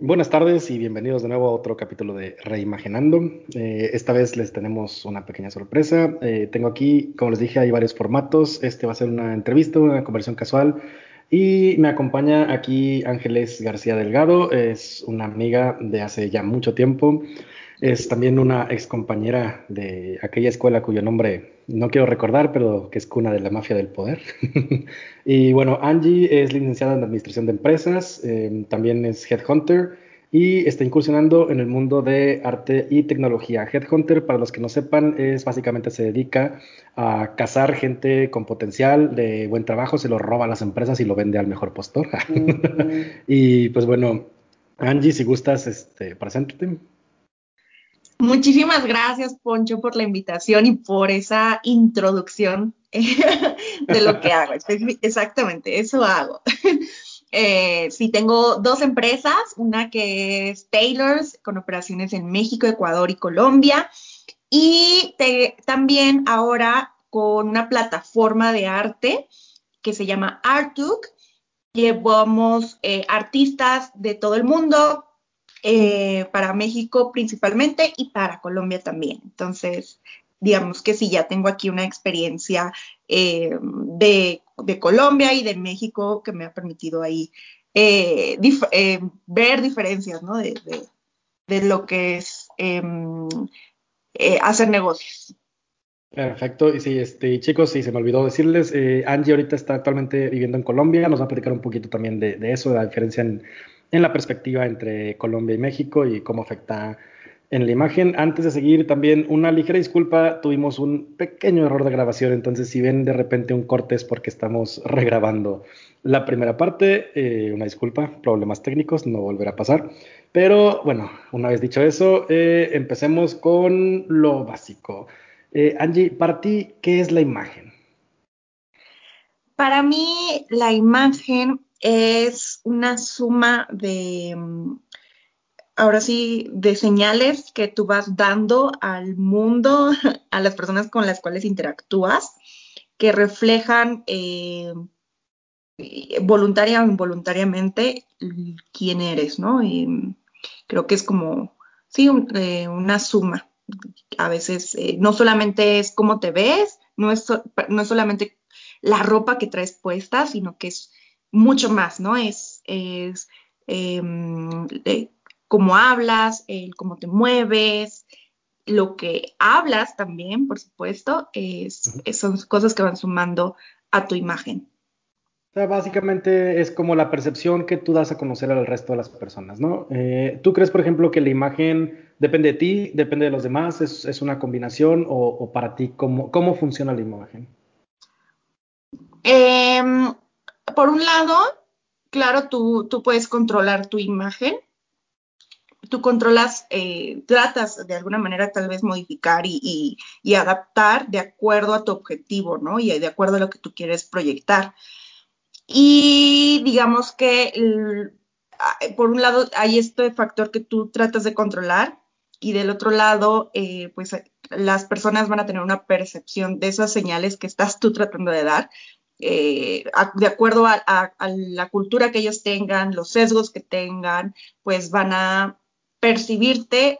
Buenas tardes y bienvenidos de nuevo a otro capítulo de Reimaginando. Eh, esta vez les tenemos una pequeña sorpresa. Eh, tengo aquí, como les dije, hay varios formatos. Este va a ser una entrevista, una conversación casual. Y me acompaña aquí Ángeles García Delgado. Es una amiga de hace ya mucho tiempo. Es también una ex compañera de aquella escuela cuyo nombre no quiero recordar, pero que es cuna de la mafia del poder. y bueno, Angie es licenciada en Administración de Empresas, eh, también es Headhunter y está incursionando en el mundo de arte y tecnología. Headhunter, para los que no sepan, es básicamente se dedica a cazar gente con potencial de buen trabajo, se lo roba a las empresas y lo vende al mejor postor. y pues bueno, Angie, si gustas, este, preséntate. Muchísimas gracias, Poncho, por la invitación y por esa introducción de lo que hago. Exactamente, eso hago. Eh, sí, tengo dos empresas, una que es Taylors, con operaciones en México, Ecuador y Colombia, y también ahora con una plataforma de arte que se llama Artuk. Llevamos eh, artistas de todo el mundo, eh, para México principalmente y para Colombia también. Entonces, digamos que sí, ya tengo aquí una experiencia eh, de, Colombia y de México que me ha permitido ahí eh, ver diferencias ¿no? de, lo que es em, hacer negocios. Perfecto. Y sí, este, chicos, sí, se me olvidó decirles, Angie ahorita está actualmente viviendo en Colombia, nos va a platicar un poquito también de, de eso, de la diferencia en, en la perspectiva entre Colombia y México y cómo afecta en la imagen. Antes de seguir, también una ligera disculpa, tuvimos un pequeño error de grabación, entonces si ven de repente un corte es porque estamos regrabando la primera parte, eh, una disculpa, problemas técnicos, no volverá a pasar. Pero bueno, una vez dicho eso, eh, empecemos con lo básico. Eh, Angie, para ti, ¿qué es la imagen? Para mí, la imagen es una suma de, mm, ahora sí, de señales que tú vas dando al mundo, a las personas con las cuales interactúas, que reflejan eh, voluntaria o involuntariamente quién eres, ¿no? Y mm, creo que es como, sí, eh, una suma. A veces eh, no solamente es cómo te ves, no es, no es solamente la ropa que traes puesta, sino que es mucho más, ¿no? Es, es em, cómo hablas, cómo te mueves, lo que hablas también, por supuesto, es, son cosas que van sumando a tu imagen. O sea, básicamente es como la percepción que tú das a conocer al resto de las personas, ¿no? Eh, ¿Tú crees, por ejemplo, que la imagen depende de ti, depende de los demás, es, una combinación o, para ti, ¿cómo, cómo funciona la imagen? Eh, por un lado, claro, tú, puedes controlar tu imagen, tú controlas, eh, tratas de alguna manera tal vez modificar y, adaptar de acuerdo a tu objetivo, ¿no? Y de acuerdo a lo que tú quieres proyectar. Y digamos que por un lado hay este factor que tú tratas de controlar y del otro lado, eh, pues las personas van a tener una percepción de esas señales que estás tú tratando de dar eh, de acuerdo a, la cultura que ellos tengan, los sesgos que tengan, pues van a percibirte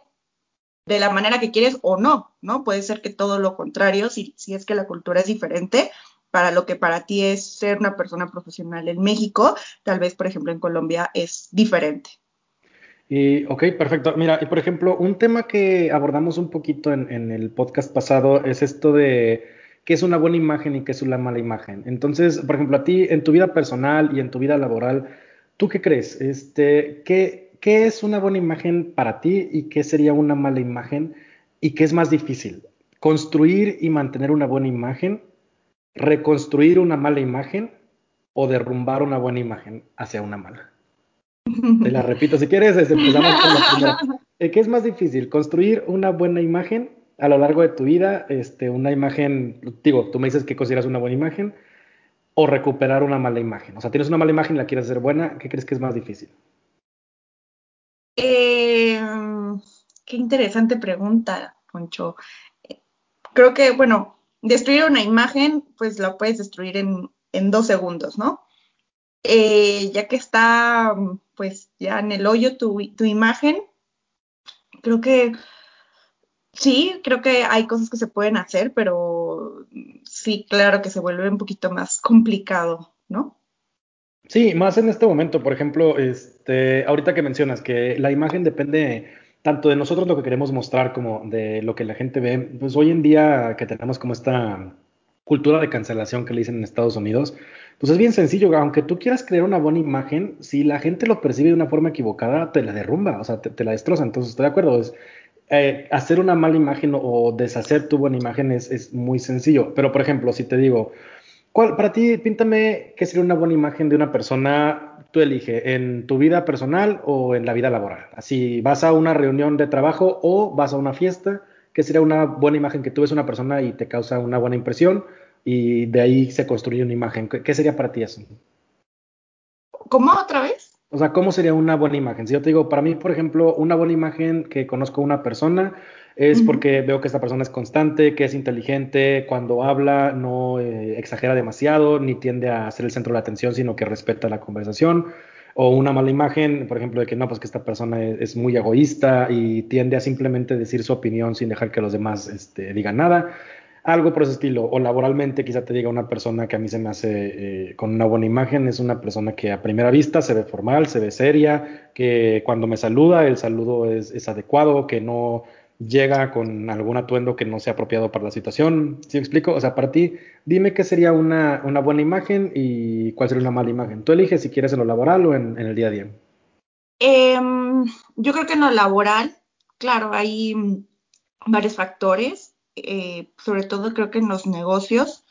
de la manera que quieres o no, ¿no? Puede ser que todo lo contrario, si, si es que la cultura es diferente, para lo que para ti es ser una persona profesional en México, tal vez, por ejemplo, en Colombia es diferente. Y, ok, perfecto. Mira, y por ejemplo, un tema que abordamos un poquito en el podcast pasado es esto de qué es una buena imagen y qué es una mala imagen. Entonces, por ejemplo, a ti en tu vida personal y en tu vida laboral, ¿tú qué crees? Este, ¿qué, ¿Qué es una buena imagen para ti y qué sería una mala imagen? ¿Y qué es más difícil? ¿Construir y mantener una buena imagen? ¿Reconstruir una mala imagen? ¿O derrumbar una buena imagen hacia una mala? Te la repito si quieres, empezamos con la primera. ¿Qué es más difícil? ¿Construir una buena imagen a lo largo de tu vida este, una imagen, digo, tú me dices que consideras una buena imagen, o recuperar una mala imagen? O sea, tienes una mala imagen y la quieres hacer buena, ¿qué crees que es más difícil? Eh, qué interesante pregunta, Poncho. Creo que, bueno, destruir una imagen, pues la puedes destruir en, en dos segundos, ¿no? eh, ya que está pues ya en el hoyo tu, tu imagen, creo que sí, creo que hay cosas que se pueden hacer, pero sí, claro que se vuelve un poquito más complicado, ¿no? Sí, más en este momento, por ejemplo, este, ahorita que mencionas que la imagen depende tanto de nosotros lo que queremos mostrar como de lo que la gente ve, pues hoy en día que tenemos como esta cultura de cancelación que le dicen en Estados Unidos, pues es bien sencillo, aunque tú quieras crear una buena imagen, si la gente lo percibe de una forma equivocada, te la derrumba, o sea, te, la destroza, entonces estoy de acuerdo, es, eh, hacer una mala imagen o deshacer tu buena imagen es, es muy sencillo, pero por ejemplo, si te digo, ¿Cuál, para ti, píntame qué sería una buena imagen de una persona, tú elige, en tu vida personal o en la vida laboral. Así, vas a una reunión de trabajo o vas a una fiesta, ¿qué sería una buena imagen que tú ves una persona y te causa una buena impresión y de ahí se construye una imagen? ¿Qué sería para ti eso? ¿Cómo otra vez? O sea, ¿cómo sería una buena imagen? Si yo te digo, para mí, por ejemplo, una buena imagen que conozco una persona es porque veo que esta persona es constante, que es inteligente, cuando habla no eh, exagera demasiado, ni tiende a ser el centro de la atención, sino que respeta la conversación. O una mala imagen, por ejemplo, de que no, pues que esta persona es, muy egoísta y tiende a simplemente decir su opinión sin dejar que los demás este, digan nada. Algo por ese estilo. O laboralmente, quizá te diga una persona que a mí se me hace eh, con una buena imagen, es una persona que a primera vista se ve formal, se ve seria, que cuando me saluda el saludo es, adecuado, que no llega con algún atuendo que no sea apropiado para la situación. ¿Sí me explico? O sea, para ti, dime qué sería una, una buena imagen y cuál sería una mala imagen. Tú eliges si quieres en lo laboral o en, el día a día. Em, yo creo que en lo laboral, claro, hay varios factores, eh, sobre todo creo que en los negocios.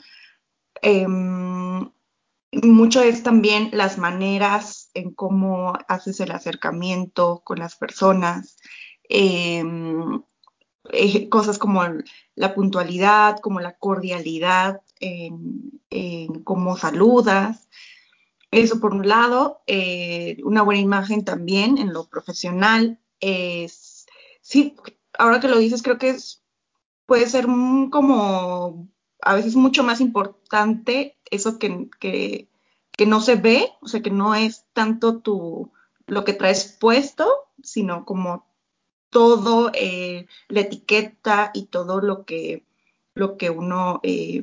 Em, mucho es también las maneras en cómo haces el acercamiento con las personas. Eh, eh, cosas como la puntualidad, como la cordialidad, en, cómo saludas. Eso por un lado, eh, una buena imagen también en lo profesional es, sí, ahora que lo dices, creo que es, puede ser como a veces mucho más importante eso que, que, que, no se ve, o sea, que no es tanto tu, lo que traes puesto, sino como todo eh, la etiqueta y todo lo que, lo que uno eh,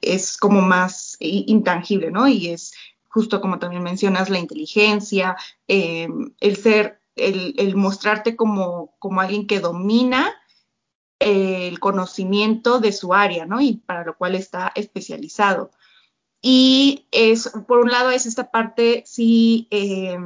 es como más intangible, ¿no? Y es justo como también mencionas, la inteligencia, eh, el ser, el, el, mostrarte como, como alguien que domina el conocimiento de su área, ¿no? Y para lo cual está especializado. Y es, por un lado, es esta parte, sí, eh,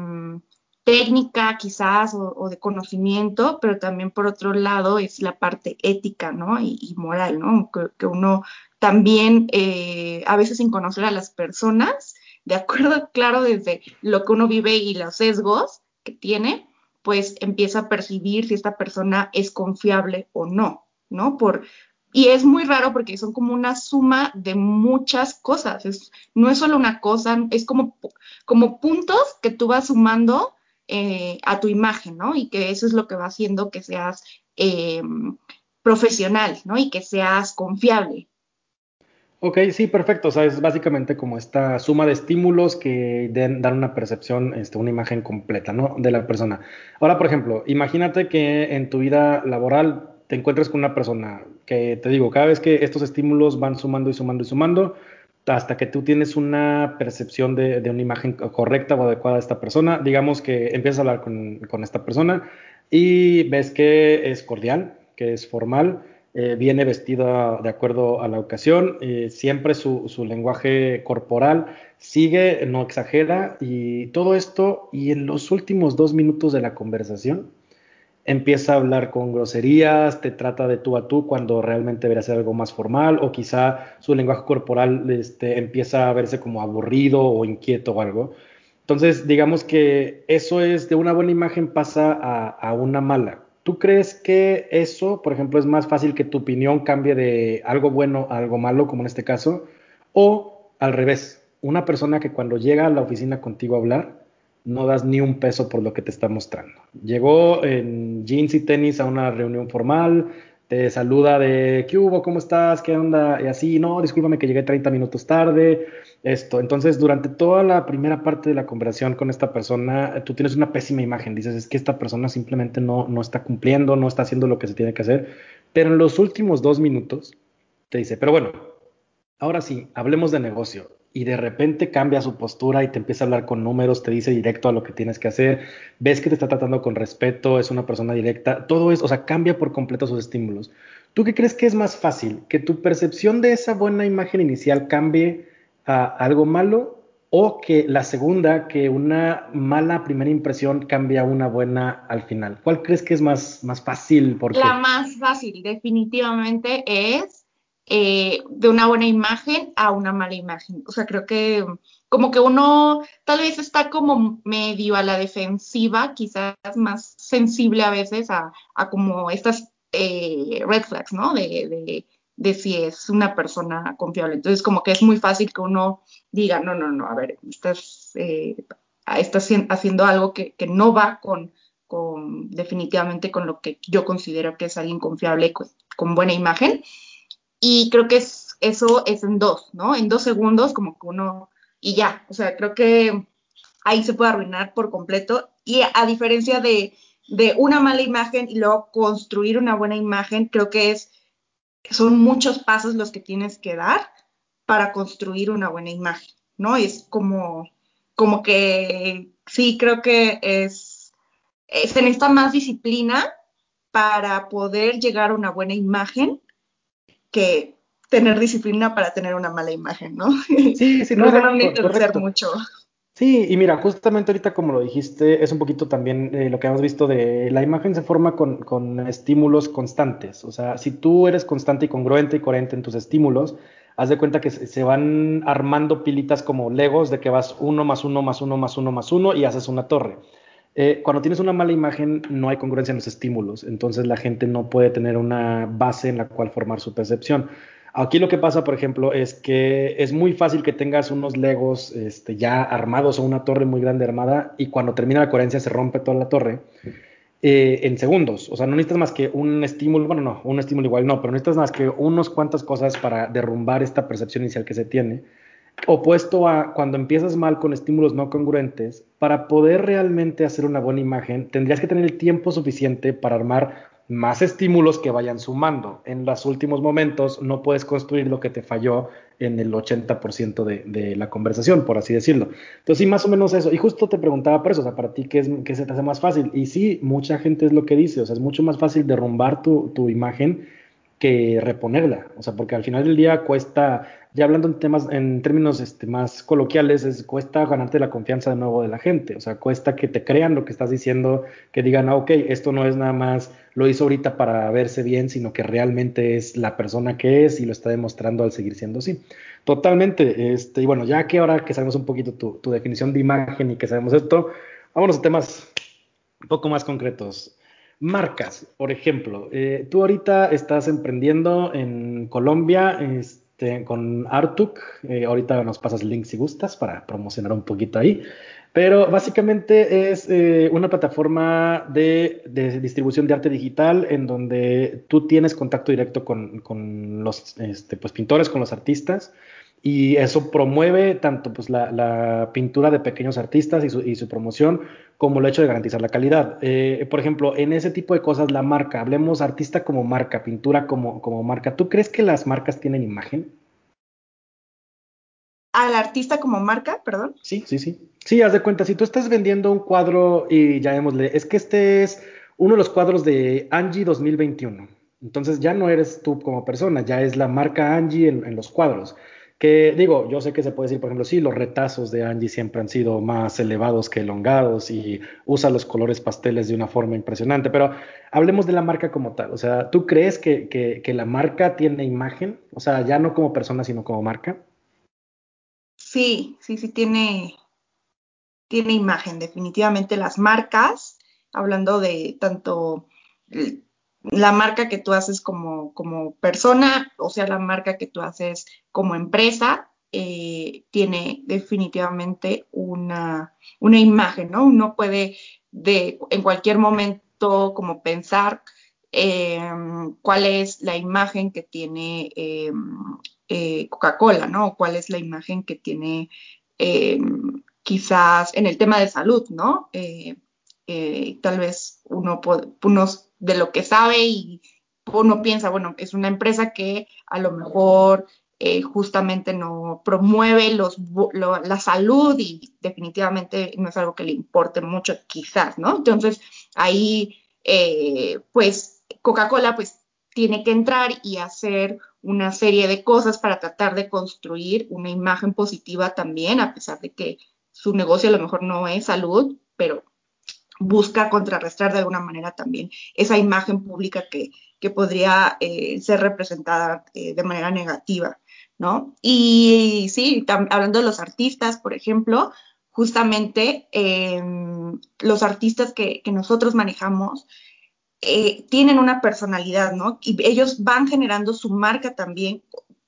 técnica quizás o, de conocimiento, pero también por otro lado es la parte ética, ¿no? Y, moral, ¿no? Que, uno también, eh, a veces sin conocer a las personas, de acuerdo, claro, desde lo que uno vive y los sesgos que tiene, pues empieza a percibir si esta persona es confiable o no, ¿no? Por, y es muy raro porque son como una suma de muchas cosas. Es, no es solo una cosa, es como, como puntos que tú vas sumando eh, a tu imagen, ¿no? Y que eso es lo que va haciendo que seas eh, profesional, ¿no? Y que seas confiable. Ok, sí, perfecto. O sea, es básicamente como esta suma de estímulos que dan una percepción, este, una imagen completa, ¿no? De la persona. Ahora, por ejemplo, imagínate que en tu vida laboral te encuentres con una persona que te digo, cada vez que estos estímulos van sumando y sumando y sumando, hasta que tú tienes una percepción de, una imagen correcta o adecuada de esta persona. Digamos que empiezas a hablar con, esta persona y ves que es cordial, que es formal, eh, viene vestido de acuerdo a la ocasión, eh, siempre su, su, lenguaje corporal sigue, no exagera y todo esto y en los últimos dos minutos de la conversación empieza a hablar con groserías, te trata de tú a tú cuando realmente debería ser algo más formal, o quizá su lenguaje corporal este, empieza a verse como aburrido o inquieto o algo. Entonces, digamos que eso es de una buena imagen pasa a, a una mala. ¿Tú crees que eso, por ejemplo, es más fácil que tu opinión cambie de algo bueno a algo malo, como en este caso? O al revés, una persona que cuando llega a la oficina contigo a hablar, no das ni un peso por lo que te está mostrando. Llegó en jeans y tenis a una reunión formal, te saluda de ¿qué hubo? ¿Cómo estás? ¿Qué onda? Y así, no, discúlpame que llegué 30 minutos tarde. esto. Entonces, durante toda la primera parte de la conversación con esta persona, tú tienes una pésima imagen. Dices, es que esta persona simplemente no, no está cumpliendo, no está haciendo lo que se tiene que hacer. Pero en los últimos dos minutos te dice, pero bueno, ahora sí, hablemos de negocio. Y de repente cambia su postura y te empieza a hablar con números, te dice directo a lo que tienes que hacer, ves que te está tratando con respeto, es una persona directa, todo eso, o sea, cambia por completo sus estímulos. ¿Tú qué crees que es más fácil? ¿Que tu percepción de esa buena imagen inicial cambie a algo malo o que la segunda, que una mala primera impresión cambia a una buena al final? ¿Cuál crees que es más, más fácil? La más fácil definitivamente es eh, de una buena imagen a una mala imagen. O sea, creo que como que uno tal vez está como medio a la defensiva, quizás más sensible a veces a, como estas eh, red flags, ¿no? de, si es una persona confiable. Entonces, como que es muy fácil que uno diga, no, no, no, a ver, estás, eh, estás haciendo algo que, no va con, definitivamente con lo que yo considero que es alguien confiable, con, buena imagen. Y creo que es, eso es en dos, ¿no? En dos segundos, como que uno, y ya, o sea, creo que ahí se puede arruinar por completo. Y a diferencia de, de una mala imagen y luego construir una buena imagen, creo que es son muchos pasos los que tienes que dar para construir una buena imagen, ¿no? Es como, como que sí, creo que es, se necesita más disciplina para poder llegar a una buena imagen que tener disciplina para tener una mala imagen, ¿no? Sí, sí, no, no, no mucho. Sí, y mira, justamente ahorita como lo dijiste, es un poquito también eh, lo que hemos visto de la imagen se forma con, con, estímulos constantes. O sea, si tú eres constante y congruente y coherente en tus estímulos, haz de cuenta que se, van armando pilitas como legos de que vas uno más uno más uno más uno más uno y haces una torre. Eh, cuando tienes una mala imagen, no hay congruencia en los estímulos, entonces la gente no puede tener una base en la cual formar su percepción. Aquí lo que pasa, por ejemplo, es que es muy fácil que tengas unos legos este, ya armados o una torre muy grande armada y cuando termina la coherencia se rompe toda la torre eh, en segundos. O sea, no necesitas más que un estímulo, bueno, no, un estímulo igual no, pero necesitas más que unos cuantas cosas para derrumbar esta percepción inicial que se tiene. Opuesto a cuando empiezas mal con estímulos no congruentes, para poder realmente hacer una buena imagen, tendrías que tener el tiempo suficiente para armar más estímulos que vayan sumando. En los últimos momentos no puedes construir lo que te falló en el 80% de, de, la conversación, por así decirlo. Entonces, sí, más o menos eso. Y justo te preguntaba por eso, o sea, para ti, ¿qué, es, qué se te hace más fácil? Y sí, mucha gente es lo que dice, o sea, es mucho más fácil derrumbar tu, tu imagen que reponerla, o sea, porque al final del día cuesta, ya hablando en temas, en términos este, más coloquiales, es, cuesta ganarte la confianza de nuevo de la gente, o sea, cuesta que te crean lo que estás diciendo, que digan, ah, ok, esto no es nada más, lo hizo ahorita para verse bien, sino que realmente es la persona que es y lo está demostrando al seguir siendo así. Totalmente, este, y bueno, ya que ahora que sabemos un poquito tu, tu definición de imagen y que sabemos esto, vámonos a temas un poco más concretos. Marcas, por ejemplo, eh, tú ahorita estás emprendiendo en Colombia este, con Artuk, eh, ahorita nos pasas el link si gustas para promocionar un poquito ahí, pero básicamente es eh, una plataforma de, distribución de arte digital en donde tú tienes contacto directo con, los este, pues, pintores, con los artistas y eso promueve tanto pues, la, pintura de pequeños artistas y su, promoción como el hecho de garantizar la calidad. Eh, por ejemplo, en ese tipo de cosas, la marca, hablemos artista como marca, pintura como, como marca. ¿Tú crees que las marcas tienen imagen? ¿Al artista como marca, perdón? Sí, sí, sí. Sí, haz de cuenta, si tú estás vendiendo un cuadro y llamémosle, es que este es uno de los cuadros de Angie 2021. Entonces ya no eres tú como persona, ya es la marca Angie en los cuadros. Que digo, yo sé que se puede decir, por ejemplo, sí, los retazos de Angie siempre han sido más elevados que elongados y usa los colores pasteles de una forma impresionante, pero hablemos de la marca como tal. O sea, ¿tú crees que, que, la marca tiene imagen? O sea, ya no como persona, sino como marca. Sí, sí, sí, tiene, tiene imagen. Definitivamente las marcas, hablando de tanto la marca que tú haces como, como persona, o sea, la marca que tú haces como empresa, eh, tiene definitivamente una, una, imagen, ¿no? Uno puede de, en cualquier momento como pensar em, cuál es la imagen que tiene em, eh, Coca-Cola, ¿no? ¿Cuál es la imagen que tiene eh, quizás en el tema de salud, ¿no? Eh, tal vez uno, uno de lo que sabe y uno piensa, bueno, es una empresa que a lo mejor justamente no promueve los, la salud y definitivamente no es algo que le importe mucho, quizás, ¿no? Entonces, ahí, pues, Coca-Cola, pues, tiene que entrar y hacer una serie de cosas para tratar de construir una imagen positiva también, a pesar de que su negocio a lo mejor no es salud, pero busca contrarrestar de alguna manera también esa imagen pública que, que podría eh, ser representada eh, de manera negativa, ¿no? Y sí, hablando de los artistas, por ejemplo, justamente eh, los artistas que, que nosotros manejamos, eh, tienen una personalidad, ¿no? Y ellos van generando su marca también,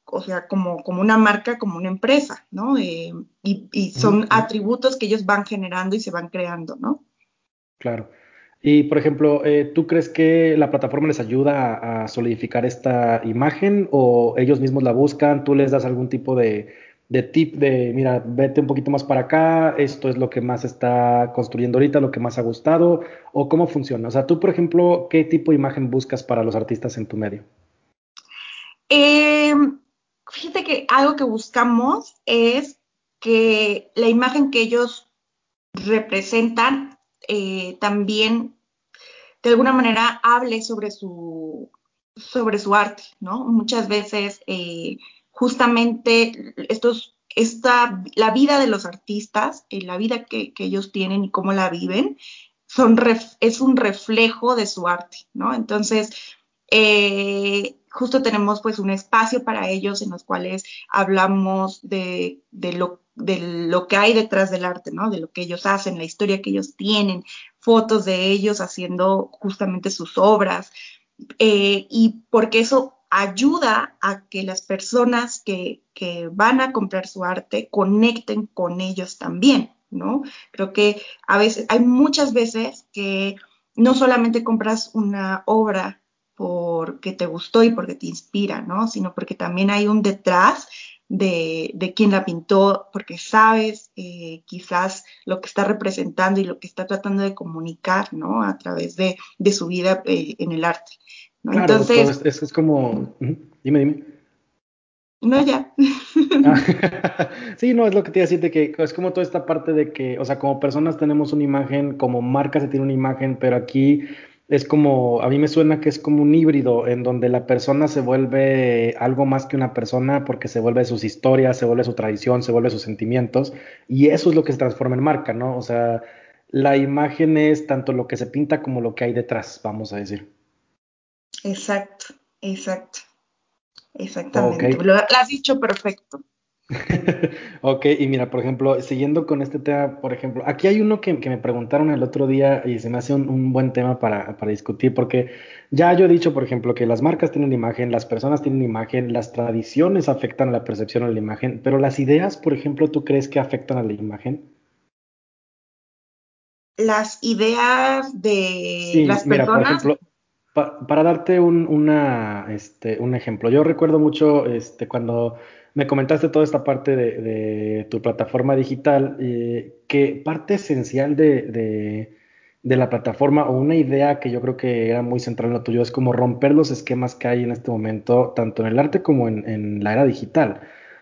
o sea, como, como una marca, como una empresa, ¿no? Eh, y, son atributos que ellos van generando y se van creando, ¿no? Claro. Y, por ejemplo, eh, ¿tú crees que la plataforma les ayuda a solidificar esta imagen o ellos mismos la buscan? ¿Tú les das algún tipo de, de tip de, mira, vete un poquito más para acá, esto es lo que más está construyendo ahorita, lo que más ha gustado, o cómo funciona. O sea, tú, por ejemplo, ¿qué tipo de imagen buscas para los artistas en tu medio? Eh, fíjate que algo que buscamos es que la imagen que ellos representan eh, también de alguna manera hable sobre su, sobre su arte, ¿no? Muchas veces eh, justamente estos, esta, la vida de los artistas, eh, la vida que, ellos tienen y cómo la viven, son es un reflejo de su arte, ¿no? Entonces, justo tenemos pues un espacio para ellos en los cuales hablamos de, lo, de lo que hay detrás del arte, ¿no? De lo que ellos hacen, la historia que ellos tienen, fotos de ellos haciendo justamente sus obras, eh, y porque eso ayuda a que las personas que, van a comprar su arte conecten con ellos también, ¿no? Creo que a veces, hay muchas veces que no solamente compras una obra porque te gustó y porque te inspira, ¿no? Sino porque también hay un detrás de, de quien la pintó, porque sabes eh, quizás lo que está representando y lo que está tratando de comunicar, ¿no? A través de, su vida eh, en el arte. Claro, Entonces, es, es, como, dime, dime. No, ya. Ah, sí, no, es lo que te iba a decir, de que es como toda esta parte de que, o sea, como personas tenemos una imagen, como marca se tiene una imagen, pero aquí es como, a mí me suena que es como un híbrido en donde la persona se vuelve algo más que una persona porque se vuelve sus historias, se vuelve su tradición, se vuelve sus sentimientos, y eso es lo que se transforma en marca, ¿no? O sea, la imagen es tanto lo que se pinta como lo que hay detrás, vamos a decir. Exacto, exacto. Exactamente. Lo, has dicho perfecto. ok, y mira, por ejemplo, siguiendo con este tema, por ejemplo, aquí hay uno que, me preguntaron el otro día y se me hace un, buen tema para, para, discutir, porque ya yo he dicho, por ejemplo, que las marcas tienen imagen, las personas tienen imagen, las tradiciones afectan a la percepción de la imagen, pero las ideas, por ejemplo, ¿tú crees que afectan a la imagen? Las ideas de las personas. por ejemplo, para darte un, una, este, un ejemplo, yo recuerdo mucho este, cuando me comentaste toda esta parte de, tu plataforma digital, eh, que parte esencial de, la plataforma o una idea que yo creo que era muy central en lo tuyo es como romper los esquemas que hay en este momento, tanto en el arte como en, la era digital.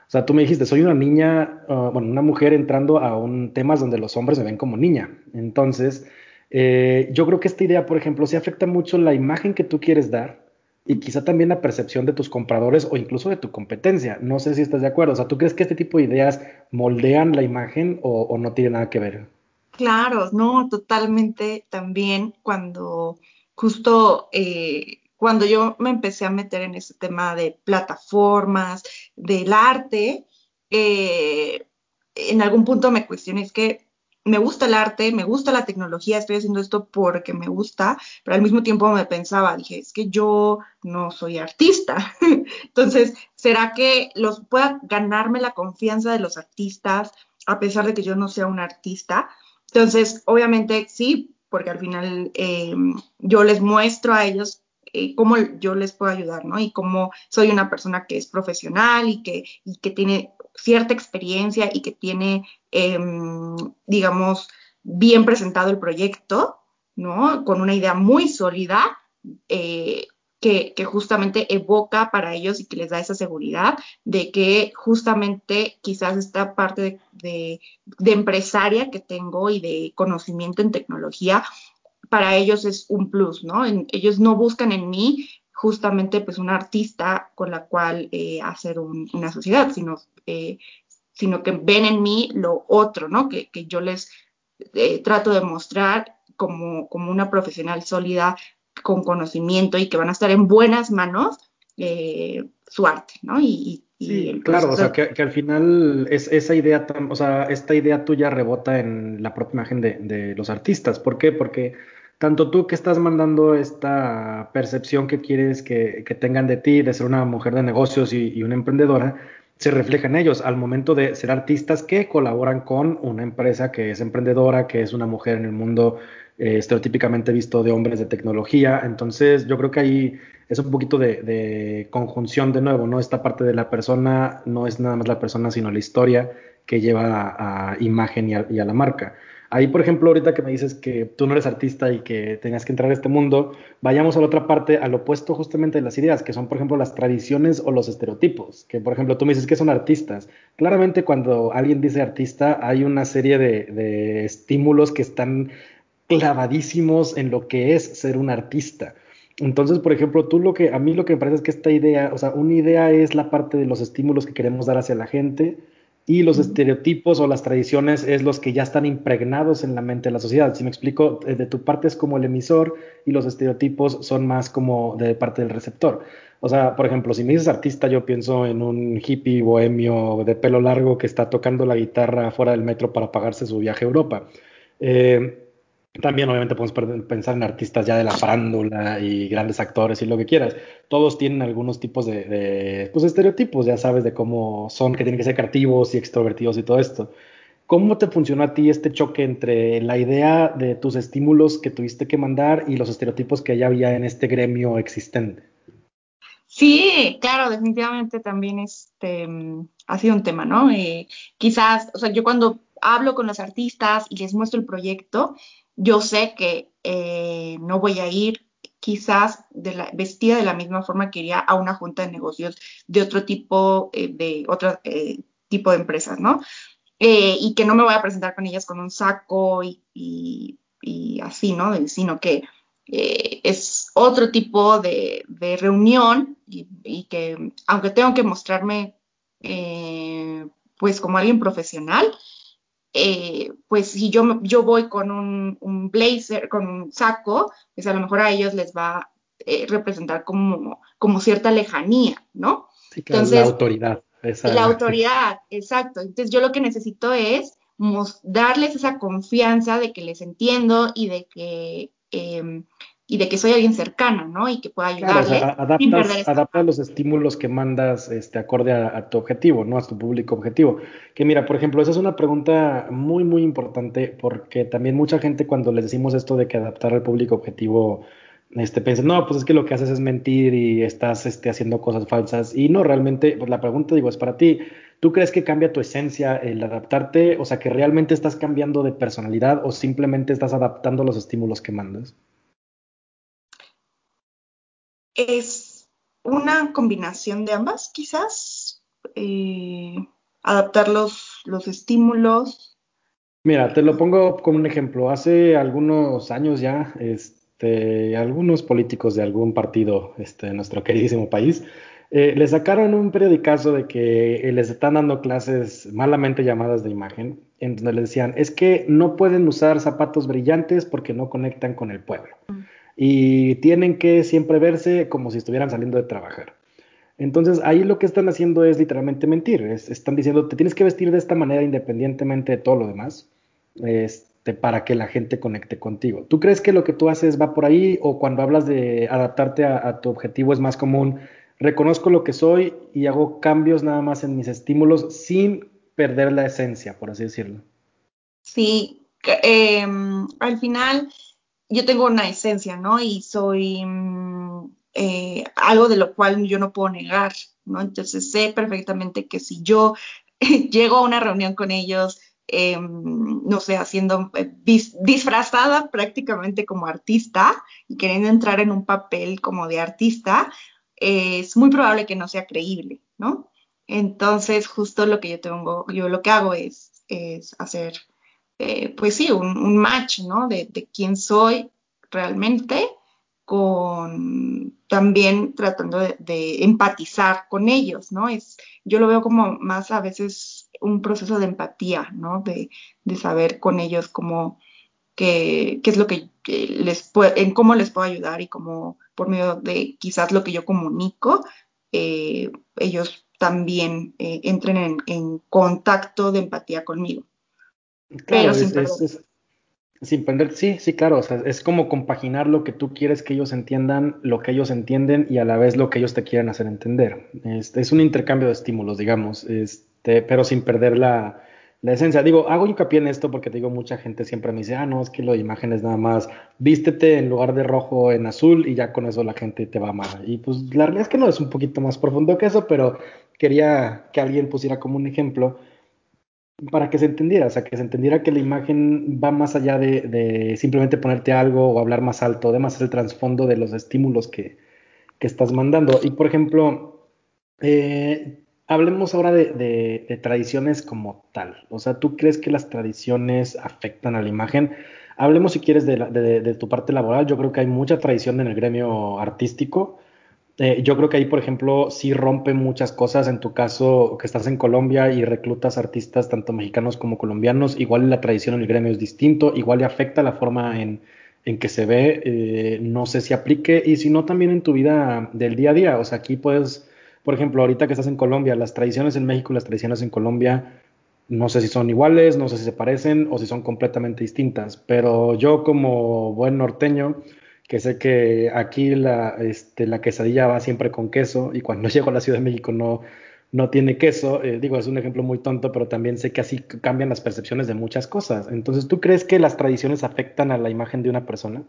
O sea, tú me dijiste, soy una niña, uh, bueno, una mujer entrando a un temas donde los hombres me ven como niña. Entonces, eh, yo creo que esta idea, por ejemplo, sí afecta mucho la imagen que tú quieres dar y quizá también la percepción de tus compradores o incluso de tu competencia. No sé si estás de acuerdo. O sea, ¿tú crees que este tipo de ideas moldean la imagen o, no tiene nada que ver? Claro, no, totalmente también cuando justo eh, cuando yo me empecé a meter en ese tema de plataformas, del arte, eh, en algún punto me cuestioné, es que me gusta el arte, me gusta la tecnología, estoy haciendo esto porque me gusta, pero al mismo tiempo me pensaba, dije, es que yo no soy artista. Entonces, ¿será que los pueda ganarme la confianza de los artistas a pesar de que yo no sea un artista? Entonces, obviamente sí, porque al final em, yo les muestro a ellos eh, cómo yo les puedo ayudar, ¿no? Y cómo soy una persona que es profesional y que, y que tiene cierta experiencia y que tiene, em, digamos, bien presentado el proyecto, ¿no? Con una idea muy sólida. Eh, que, justamente evoca para ellos y que les da esa seguridad de que justamente quizás esta parte de, empresaria que tengo y de conocimiento en tecnología, para ellos es un plus, ¿no? ellos no buscan en mí justamente pues una artista con la cual eh, hacer una sociedad, sino, eh, sino que ven en mí lo otro, ¿no? Que, yo les eh, trato de mostrar como, como una profesional sólida con conocimiento y que van a estar en buenas manos eh, su arte, ¿no? Y, sí, claro, o sea, que, al final es esa idea, o sea, esta idea tuya rebota en la propia imagen de, los artistas. ¿Por qué? Porque tanto tú que estás mandando esta percepción que quieres que, tengan de ti, de ser una mujer de negocios y, una emprendedora, se refleja en ellos al momento de ser artistas que colaboran con una empresa que es emprendedora, que es una mujer en el mundo eh, estereotípicamente visto de hombres de tecnología. Entonces, yo creo que ahí es un poquito de, conjunción de nuevo, ¿no? Esta parte de la persona no es nada más la persona, sino la historia que lleva a, imagen y a, la marca. Ahí, por ejemplo, ahorita que me dices que tú no eres artista y que tengas que entrar a este mundo, vayamos a la otra parte, al opuesto justamente de las ideas, que son, por ejemplo, las tradiciones o los estereotipos. Que, por ejemplo, tú me dices que son artistas. Claramente, cuando alguien dice artista, hay una serie de estímulos que están clavadísimos en lo que es ser un artista. Entonces, por ejemplo, tú lo que, a mí lo que me parece es que esta idea, o sea, una idea es la parte de los estímulos que queremos dar hacia la gente y los estereotipos o las tradiciones es los que ya están impregnados en la mente de la sociedad. Si me explico, eh, de tu parte es como el emisor y los estereotipos son más como de parte del receptor. O sea, por ejemplo, si me dices artista, yo pienso en un hippie bohemio de pelo largo que está tocando la guitarra fuera del metro para pagarse su viaje a Europa. Eh, también obviamente podemos pensar en artistas ya de la farándula y grandes actores y lo que quieras. Todos tienen algunos tipos de, pues, estereotipos, ya sabes, de cómo son, que tienen que ser creativos y extrovertidos y todo esto. ¿Cómo te funcionó a ti este choque entre la idea de tus estímulos que tuviste que mandar y los estereotipos que ya había en este gremio existente? Sí, claro, definitivamente también este ha sido un tema, ¿no? Eh, quizás, o sea, yo cuando hablo con los artistas y les muestro el proyecto, yo sé que eh, no voy a ir quizás de la, vestida de la misma forma que iría a una junta de negocios de otro tipo, eh, de otro eh, tipo de empresas, ¿no? y que no me voy a presentar con ellas con un saco y, así, ¿no? Sino que es otro tipo de, reunión y, que aunque tengo que mostrarme pues como alguien profesional, eh, pues si yo, yo voy con un, blazer, con un saco, pues a lo mejor a ellos les va a eh, representar como, como cierta lejanía, ¿no? Sí, claro, la autoridad. La autoridad, exacto. Entonces yo lo que necesito es darles esa confianza de que les entiendo y de que em, y de que soy alguien cercana, ¿no? Y que pueda ayudarles. adaptas, los estímulos que mandas este, acorde a, tu objetivo, ¿no? A tu público objetivo. Que mira, por ejemplo, esa es una pregunta muy, muy importante porque también mucha gente cuando les decimos esto de que adaptar al público objetivo, este, piensa, no, pues es que lo que haces es mentir y estás este, haciendo cosas falsas. Y no, realmente, pues la pregunta, digo, es para ti. ¿Tú crees que cambia tu esencia el adaptarte? O sea, que realmente estás cambiando de personalidad o simplemente estás adaptando los estímulos que mandas? Es una combinación de ambas, quizás, eh, adaptar los, los estímulos. Mira, te lo pongo como un ejemplo. Hace algunos años ya, este, algunos políticos de algún partido este, de nuestro queridísimo país eh, le sacaron un periodicazo de que les están dando clases malamente llamadas de imagen, en donde le decían, es que no pueden usar zapatos brillantes porque no conectan con el pueblo. Mm y tienen que siempre verse como si estuvieran saliendo de trabajar. Entonces ahí lo que están haciendo es literalmente mentir. están diciendo, te tienes que vestir de esta manera independientemente de todo lo demás, este, para que la gente conecte contigo. ¿Tú crees que lo que tú haces va por ahí o cuando hablas de adaptarte a, tu objetivo es más común? Reconozco lo que soy y hago cambios nada más en mis estímulos sin perder la esencia, por así decirlo. Sí, em, al final yo tengo una esencia, ¿no? Y soy, mm, eh, algo de lo cual yo no puedo negar, ¿no? Entonces sé perfectamente que si yo llego a una reunión con ellos, em, no sé, haciendo eh, disfrazada prácticamente como artista y queriendo entrar en un papel como de artista, es muy probable que no sea creíble, ¿no? Entonces, justo lo que yo tengo, yo lo que hago es, es hacer, eh, pues sí, un, match. De, quién soy realmente, con también tratando de, empatizar con ellos, ¿no? Es, yo lo veo como más a veces un proceso de empatía, ¿no? De, de saber con ellos cómo, qué, qué es lo que les puede, en cómo les puedo ayudar y cómo por medio de quizás lo que yo comunico, eh, ellos también eh, entren en, contacto de empatía conmigo. Claro, sin, perder. sí, sí, claro, o sea, es como compaginar lo que tú quieres que ellos entiendan, lo que ellos entienden y a la vez lo que ellos te quieren hacer entender. Este, es un intercambio de estímulos, digamos, este, pero sin perder la, la esencia. Digo, hago hincapié en esto porque te digo, mucha gente siempre me dice, ah, no, es que lo de imágenes nada más, vístete en lugar de rojo en azul y ya con eso la gente te va a amar. Y pues la realidad es que no es un poquito más profundo que eso, pero quería que alguien pusiera como un ejemplo para que se entendiera, o sea, que se entendiera que la imagen va más allá de, simplemente ponerte algo o hablar más alto, además es el trasfondo de los estímulos que, que estás mandando. Y por ejemplo, eh, hablemos ahora de, tradiciones como tal. O sea, ¿tú crees que las tradiciones afectan a la imagen? Hablemos si quieres de, tu parte laboral. Yo creo que hay mucha tradición en el gremio artístico. Eh, yo creo que ahí, por ejemplo, sí rompe muchas cosas. En tu caso, que estás en Colombia y reclutas artistas tanto mexicanos como colombianos, igual la tradición en el gremio es distinto, igual le afecta la forma en, que se ve. Eh, no sé si aplique y si no, también en tu vida del día a día. O sea, aquí puedes por ejemplo, ahorita que estás en Colombia, las tradiciones en México y las tradiciones en Colombia, no sé si son iguales, no sé si se parecen o si son completamente distintas, pero yo como buen norteño, que sé que aquí la, este, la quesadilla va siempre con queso y cuando llego a la Ciudad de México no, no tiene queso, eh, digo, es un ejemplo muy tonto, pero también sé que así cambian las percepciones de muchas cosas. Entonces, ¿tú crees que las tradiciones afectan a la imagen de una persona?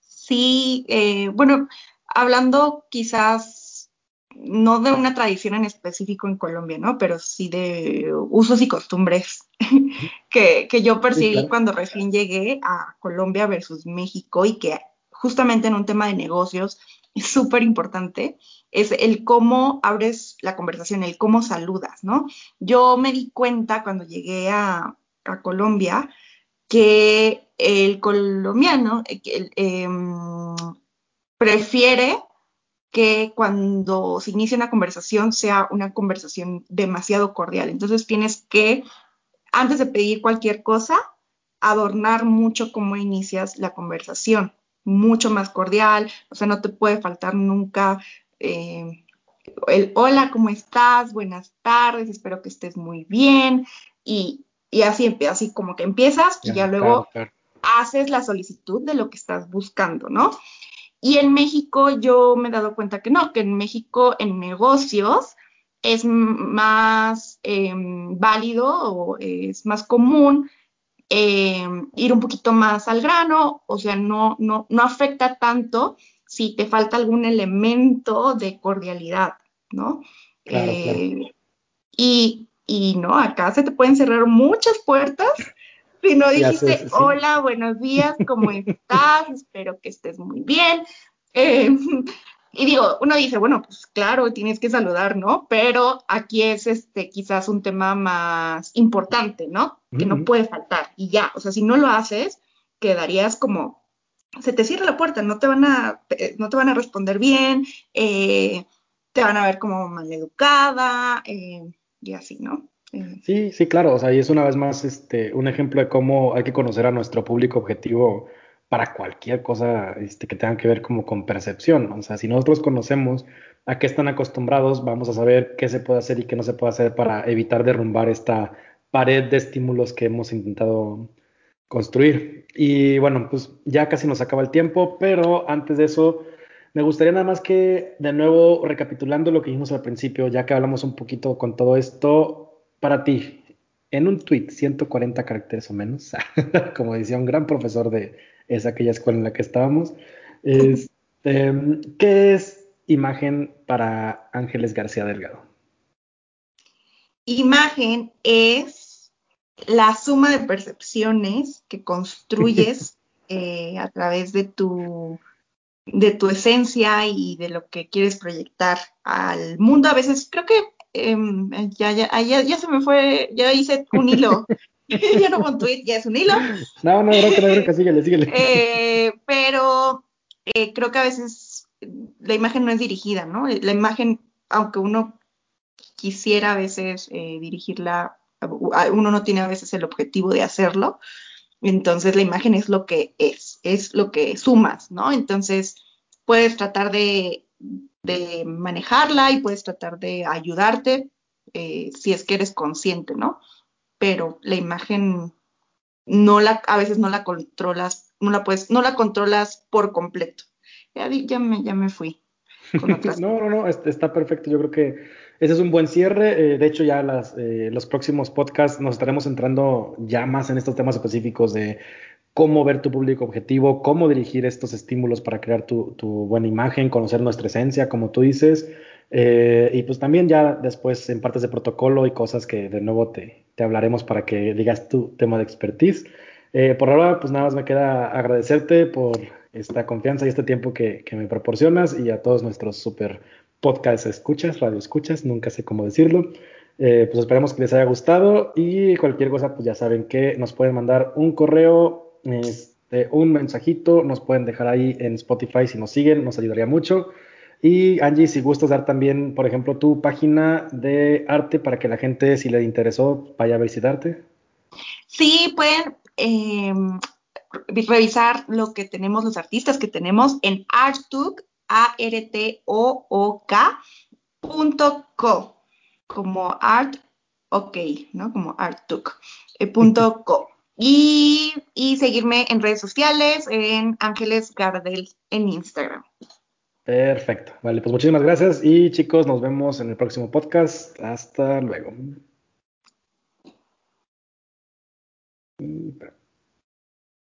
Sí, eh, bueno, hablando quizás no de una tradición en específico en Colombia, ¿no? Pero sí de usos y costumbres que, yo percibí cuando recién llegué a Colombia versus México y que justamente en un tema de negocios es súper importante, es el cómo abres la conversación, el cómo saludas, ¿no? Yo me di cuenta cuando llegué a, Colombia que el colombiano eh, em, prefiere que cuando se inicia una conversación sea una conversación demasiado cordial. Entonces tienes que, antes de pedir cualquier cosa, adornar mucho cómo inicias la conversación, mucho más cordial, o sea, no te puede faltar nunca eh, el hola, ¿cómo estás? Buenas tardes, espero que estés muy bien. Y, así, así como que empiezas y ya luego haces la solicitud de lo que estás buscando, ¿no? Y en México yo me he dado cuenta que no, que en México en negocios es más em, válido o es más común em, ir un poquito más al grano, o sea, no, no, no afecta tanto si te falta algún elemento de cordialidad, ¿no? Eh, y, y no, acá se te pueden cerrar muchas puertas si no dijiste, hola, buenos días, ¿cómo estás? Espero que estés muy bien. Eh, y digo, uno dice, bueno, pues claro, tienes que saludar, ¿no? Pero aquí es este quizás un tema más importante, ¿no? Que no puede faltar. Y ya, o sea, si no lo haces, quedarías como, se te cierra la puerta, no te van a, eh, no te van a responder bien, eh, te van a ver como maleducada, y así, ¿no? Sí, sí, claro. O sea, y es una vez más este, un ejemplo de cómo hay que conocer a nuestro público objetivo para cualquier cosa este, que tenga que ver como con percepción. O sea, si nosotros conocemos a qué están acostumbrados, vamos a saber qué se puede hacer y qué no se puede hacer para evitar derrumbar esta pared de estímulos que hemos intentado construir. Y bueno, pues ya casi nos acaba el tiempo, pero antes de eso, me gustaría nada más que de nuevo recapitulando lo que dijimos al principio, ya que hablamos un poquito con todo esto, para ti, en un tweet, 140 caracteres o menos, como decía un gran profesor de esa aquella escuela en la que estábamos, Em, ¿Qué es imagen para Ángeles García Delgado? Imagen es la suma de percepciones que construyes eh, a través de tu, de tu esencia y de lo que quieres proyectar al mundo. A veces creo que em, ya, ya, ya, se me fue, ya hice un hilo. ya no con tweet, ya es un hilo. No, no, creo que, no, creo que síguele, síguele. Eh, pero eh, creo que a veces la imagen no es dirigida, ¿no? La imagen, aunque uno quisiera a veces eh, dirigirla, uno no tiene a veces el objetivo de hacerlo, entonces la imagen es lo que es, es lo que sumas, ¿no? Entonces puedes tratar de, manejarla y puedes tratar de ayudarte eh, si es que eres consciente, ¿no? Pero la imagen no la, a veces no la controlas, no la puedes, no la controlas por completo. Ya, ya, me, ya me fui. no, no, no, está perfecto. Yo creo que ese es un buen cierre. Eh, de hecho, ya las, eh, los próximos podcasts nos estaremos entrando ya más en estos temas específicos de cómo ver tu público objetivo, cómo dirigir estos estímulos para crear tu, buena imagen, conocer nuestra esencia, como tú dices. Eh, y pues también ya después en partes de protocolo y cosas que de nuevo te, te hablaremos para que digas tu tema de expertise. por ahora, pues nada más me queda agradecerte por esta confianza y este tiempo que, me proporcionas y a todos nuestros super podcast escuchas, radio escuchas, nunca sé cómo decirlo. Eh, pues esperemos que les haya gustado y cualquier cosa, pues ya saben que nos pueden mandar un correo, este, un mensajito, nos pueden dejar ahí en Spotify si nos siguen, nos ayudaría mucho. Y Angie, si gustas dar también, por ejemplo, tu página de arte para que la gente, si le interesó, vaya a visitarte. Sí, pueden eh, revisar lo que tenemos, los artistas que tenemos en artbook, a r t o o k punto co, como art, ok, ¿no? Como artbook, eh, punto co. Y, y seguirme en redes sociales, en Ángeles Gardel en Instagram. Perfecto. Vale, pues muchísimas gracias y chicos, nos vemos en el próximo podcast. Hasta luego.